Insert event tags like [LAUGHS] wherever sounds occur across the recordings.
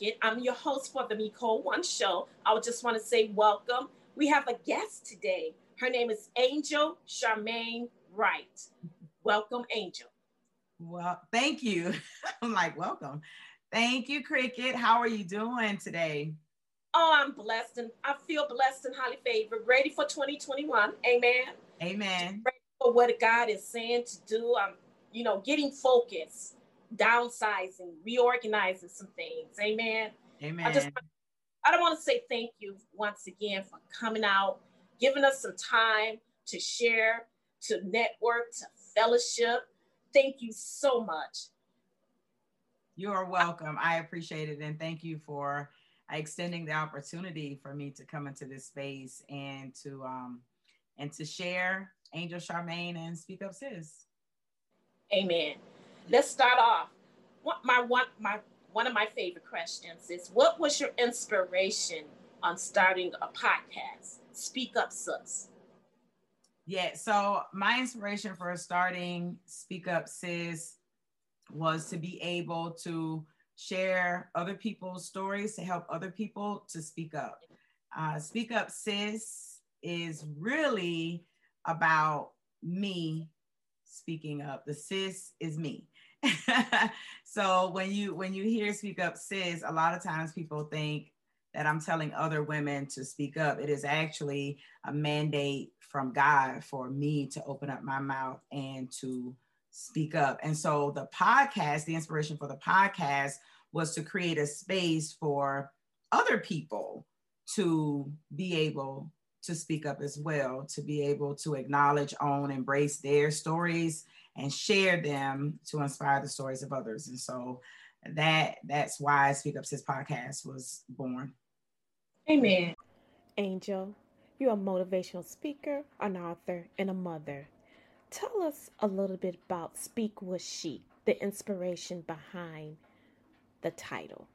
Cricket. I'm your host for the Nicole One Show. I would just want to say welcome. We have a guest today. Her name is Angel Charmaine Wright. Welcome, Angel. Well, thank you. [LAUGHS] I'm like, welcome. Thank you, Cricket. How are you doing today? Oh, I'm blessed and I feel blessed and highly favored. Ready for 2021. Amen. Amen. Ready for what God is saying to do. I'm, you know, getting focused, downsizing, reorganizing some things. Amen. Amen. I just I don't want to say thank you once again for coming out, giving us some time to share, to network, to fellowship. Thank you so much. You are welcome. I appreciate it. And thank you for extending the opportunity for me to come into this space and to um and to share Angel Charmaine and Speak Up Sis. Amen. Let's start off. What my one my one of my favorite questions is what was your inspiration on starting a podcast? Speak Up Sis. Yeah, so my inspiration for starting Speak Up Sis was to be able to share other people's stories to help other people to speak up. Uh, speak Up Sis is really about me speaking up. The sis is me. [LAUGHS] so when you when you hear speak up sis a lot of times people think that i'm telling other women to speak up it is actually a mandate from god for me to open up my mouth and to speak up and so the podcast the inspiration for the podcast was to create a space for other people to be able to speak up as well, to be able to acknowledge, own, embrace their stories and share them to inspire the stories of others. And so that that's why Speak Up Sis podcast was born. Amen. Angel, you're a motivational speaker, an author, and a mother. Tell us a little bit about Speak with Chic, the inspiration behind the title.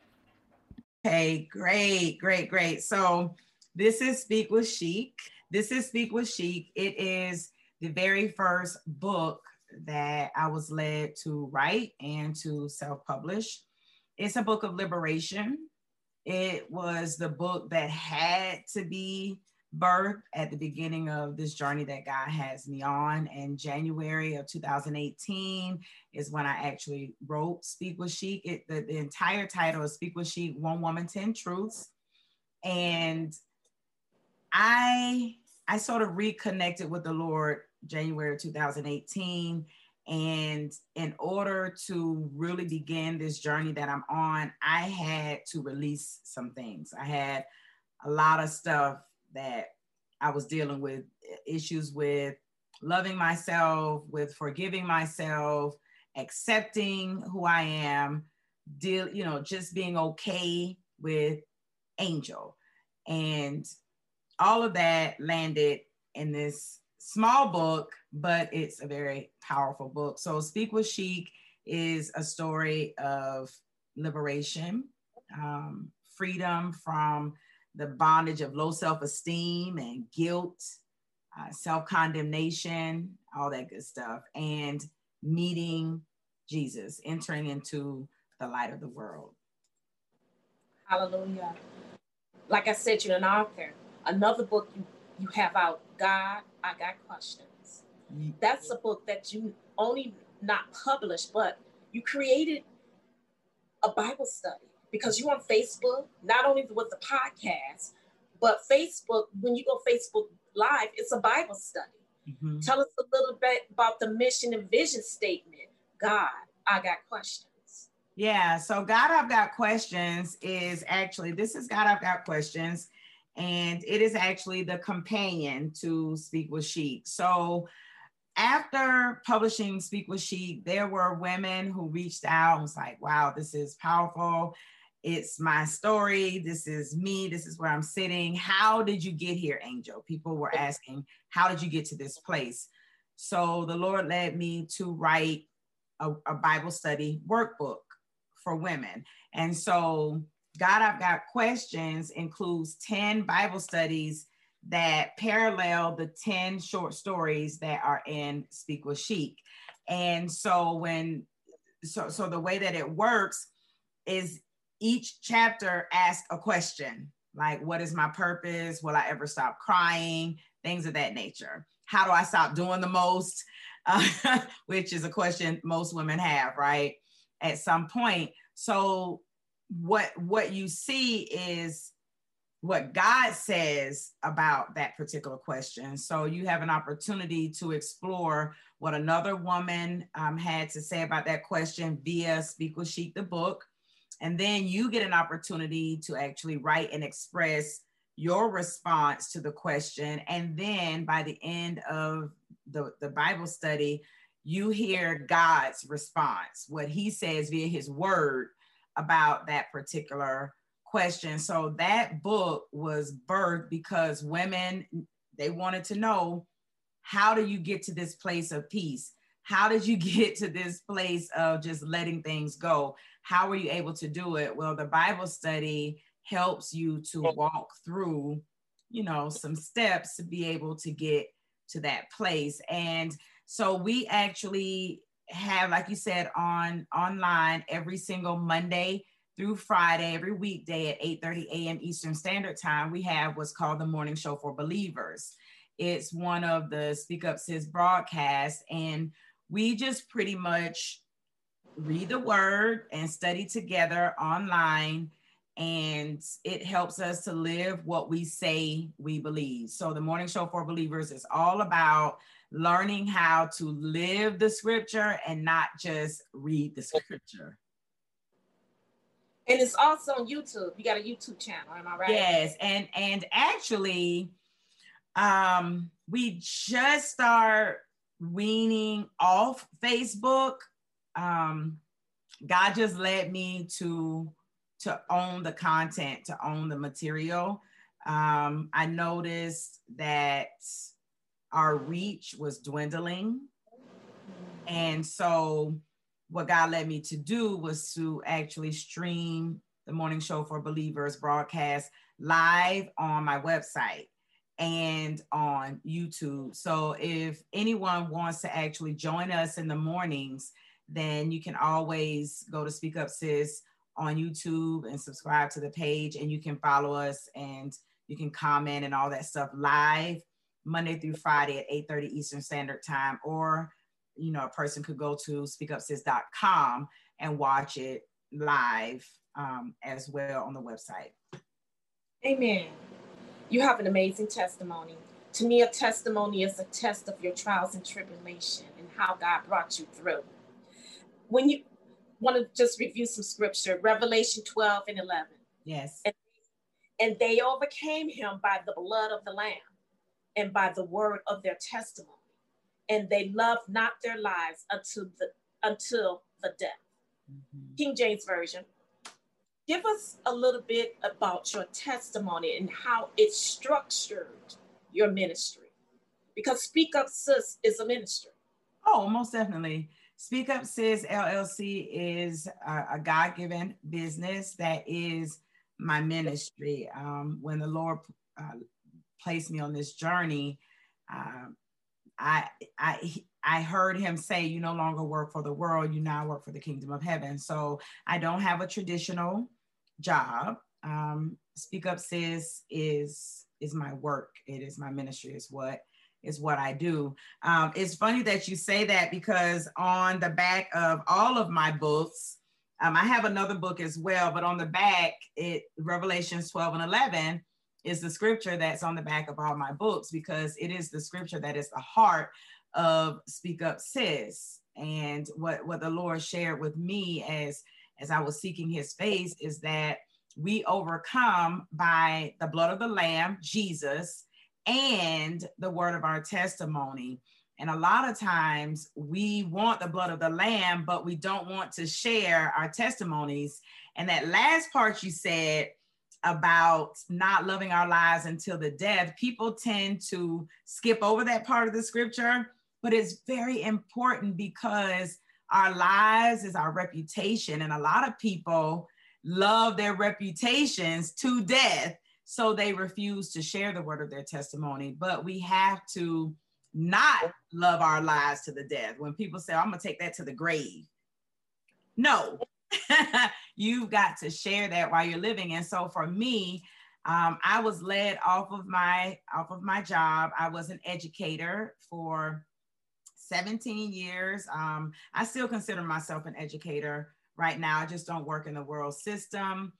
Okay, great, great, great. So this is Speak with Chic. This is Speak with Chic. It is the very first book that I was led to write and to self publish. It's a book of liberation. It was the book that had to be birthed at the beginning of this journey that God has me on. And January of 2018 is when I actually wrote Speak with Chic. It, the, the entire title is Speak with Chic One Woman, 10 Truths. And I I sort of reconnected with the Lord January 2018 and in order to really begin this journey that I'm on, I had to release some things. I had a lot of stuff that I was dealing with issues with loving myself, with forgiving myself, accepting who I am, deal, you know, just being okay with Angel. And all of that landed in this small book, but it's a very powerful book. So, Speak with Chic is a story of liberation, um, freedom from the bondage of low self esteem and guilt, uh, self condemnation, all that good stuff, and meeting Jesus, entering into the light of the world. Hallelujah. Like I said, you're an author. Another book you, you have out, God, I Got Questions. That's a book that you only not published, but you created a Bible study because you're on Facebook, not only with the podcast, but Facebook, when you go Facebook Live, it's a Bible study. Mm-hmm. Tell us a little bit about the mission and vision statement. God, I got questions. Yeah, so God, I've got questions is actually, this is God, I've got questions and it is actually the companion to Speak with Chic. So after publishing Speak with Chic, there were women who reached out and was like, wow, this is powerful. It's my story. This is me. This is where I'm sitting. How did you get here, Angel? People were asking, how did you get to this place? So the Lord led me to write a, a Bible study workbook for women. And so God, I've got questions includes 10 Bible studies that parallel the 10 short stories that are in Speak with Chic. And so when so so the way that it works is each chapter asks a question like, what is my purpose? Will I ever stop crying? Things of that nature. How do I stop doing the most? Uh, [LAUGHS] which is a question most women have, right? At some point. So what what you see is what God says about that particular question. So you have an opportunity to explore what another woman um, had to say about that question via Speak with Chic, the book. And then you get an opportunity to actually write and express your response to the question. And then by the end of the, the Bible study, you hear God's response, what he says via his word about that particular question. So that book was birthed because women they wanted to know how do you get to this place of peace? How did you [LAUGHS] get to this place of just letting things go? How were you able to do it? Well, the Bible study helps you to walk through, you know, some steps to be able to get to that place. And so we actually have, like you said, on online every single Monday through Friday, every weekday at 8:30 a.m. Eastern Standard Time, we have what's called the Morning Show for Believers. It's one of the Speak Up Sis broadcasts, and we just pretty much read the word and study together online and it helps us to live what we say we believe. So the morning show for believers is all about learning how to live the scripture and not just read the scripture. And it's also on YouTube. You got a YouTube channel, am I right? Yes, and and actually, um, we just start weaning off Facebook. Um, God just led me to to own the content, to own the material. Um, I noticed that our reach was dwindling, and so what God led me to do was to actually stream the morning show for believers broadcast live on my website and on YouTube. So if anyone wants to actually join us in the mornings, then you can always go to Speak Up Sis on YouTube and subscribe to the page and you can follow us and you can comment and all that stuff live Monday through Friday at 8:30 Eastern Standard Time or you know, a person could go to speakupsis.com and watch it live um, as well on the website. Amen. You have an amazing testimony. To me, a testimony is a test of your trials and tribulation and how God brought you through. When you want to just review some scripture, Revelation 12 and 11. Yes. And, and they overcame him by the blood of the Lamb and by the word of their testimony and they loved not their lives until the until the death. Mm-hmm. King James Version. Give us a little bit about your testimony and how it structured your ministry. Because Speak Up Sis is a ministry. Oh, most definitely. Speak Up Sis LLC is a, a God given business that is my ministry. Um, when the Lord uh, placed me on this journey, uh, I I I heard him say, "You no longer work for the world; you now work for the kingdom of heaven." So I don't have a traditional job. Um, Speak Up Sis is is my work. It is my ministry. Is what is what I do. Um, it's funny that you say that because on the back of all of my books, um, I have another book as well, but on the back, it Revelations 12 and 11 is the scripture that's on the back of all my books because it is the scripture that is the heart of Speak Up Sis. And what, what the Lord shared with me as, as I was seeking his face is that we overcome by the blood of the Lamb, Jesus, and the word of our testimony. And a lot of times we want the blood of the lamb, but we don't want to share our testimonies. And that last part you said, about not loving our lives until the death, people tend to skip over that part of the scripture, but it's very important because our lives is our reputation. And a lot of people love their reputations to death. So they refuse to share the word of their testimony. But we have to not love our lives to the death. When people say, oh, I'm going to take that to the grave. No, [LAUGHS] you've got to share that while you're living. And so for me, um, I was led off of my off of my job. I was an educator for 17 years. Um, I still consider myself an educator right now. I just don't work in the world system.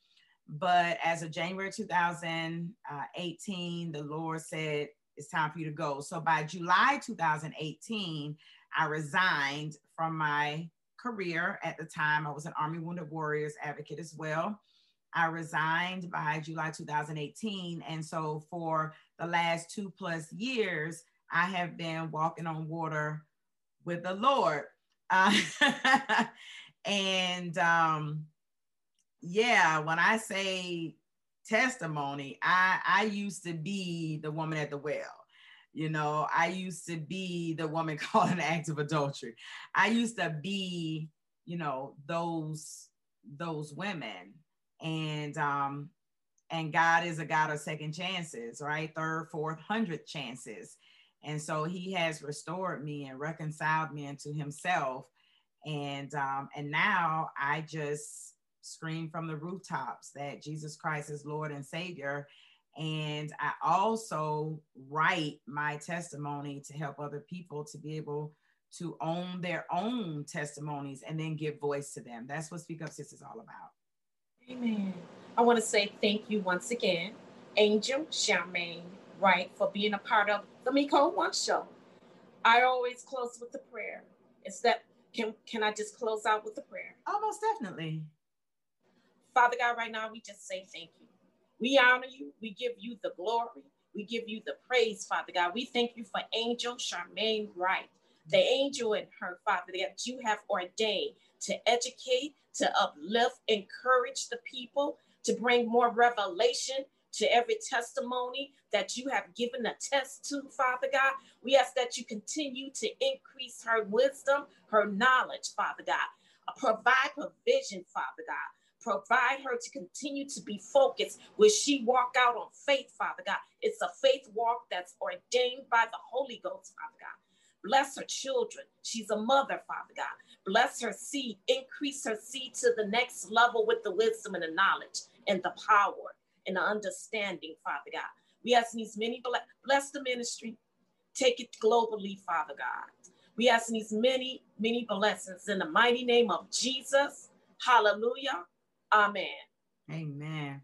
But as of January 2018, the Lord said, it's time for you to go. So by July 2018, I resigned from my career at the time. I was an Army Wounded Warriors advocate as well. I resigned by July 2018. And so for the last two plus years, I have been walking on water with the Lord. Uh, [LAUGHS] and um, yeah, when I say testimony, I, I used to be the woman at the well. You know, I used to be the woman caught in act of adultery. I used to be, you know, those those women. And um, and God is a God of second chances, right? Third, fourth, hundredth chances. And so he has restored me and reconciled me into himself. And um, and now I just scream from the rooftops that Jesus Christ is Lord and Savior. And I also write my testimony to help other people to be able to own their own testimonies and then give voice to them. That's what Speak Up Sis is all about. Amen. I want to say thank you once again, Angel Charmaine Wright, for being a part of the Miko One Show. I always close with the prayer. Is that can can I just close out with the prayer? Almost definitely. Father God, right now we just say thank you. We honor you. We give you the glory. We give you the praise, Father God. We thank you for Angel Charmaine Wright, the angel and her, Father, that you have ordained to educate, to uplift, encourage the people, to bring more revelation to every testimony that you have given a test to, Father God. We ask that you continue to increase her wisdom, her knowledge, Father God. Provide provision, Father God provide her to continue to be focused when she walk out on faith, Father God. It's a faith walk that's ordained by the Holy Ghost, Father God. Bless her children. She's a mother, Father God. Bless her seed. Increase her seed to the next level with the wisdom and the knowledge and the power and the understanding, Father God. We ask these many bless the ministry. Take it globally, Father God. We ask these many, many blessings in the mighty name of Jesus. Hallelujah. Amen. Amen.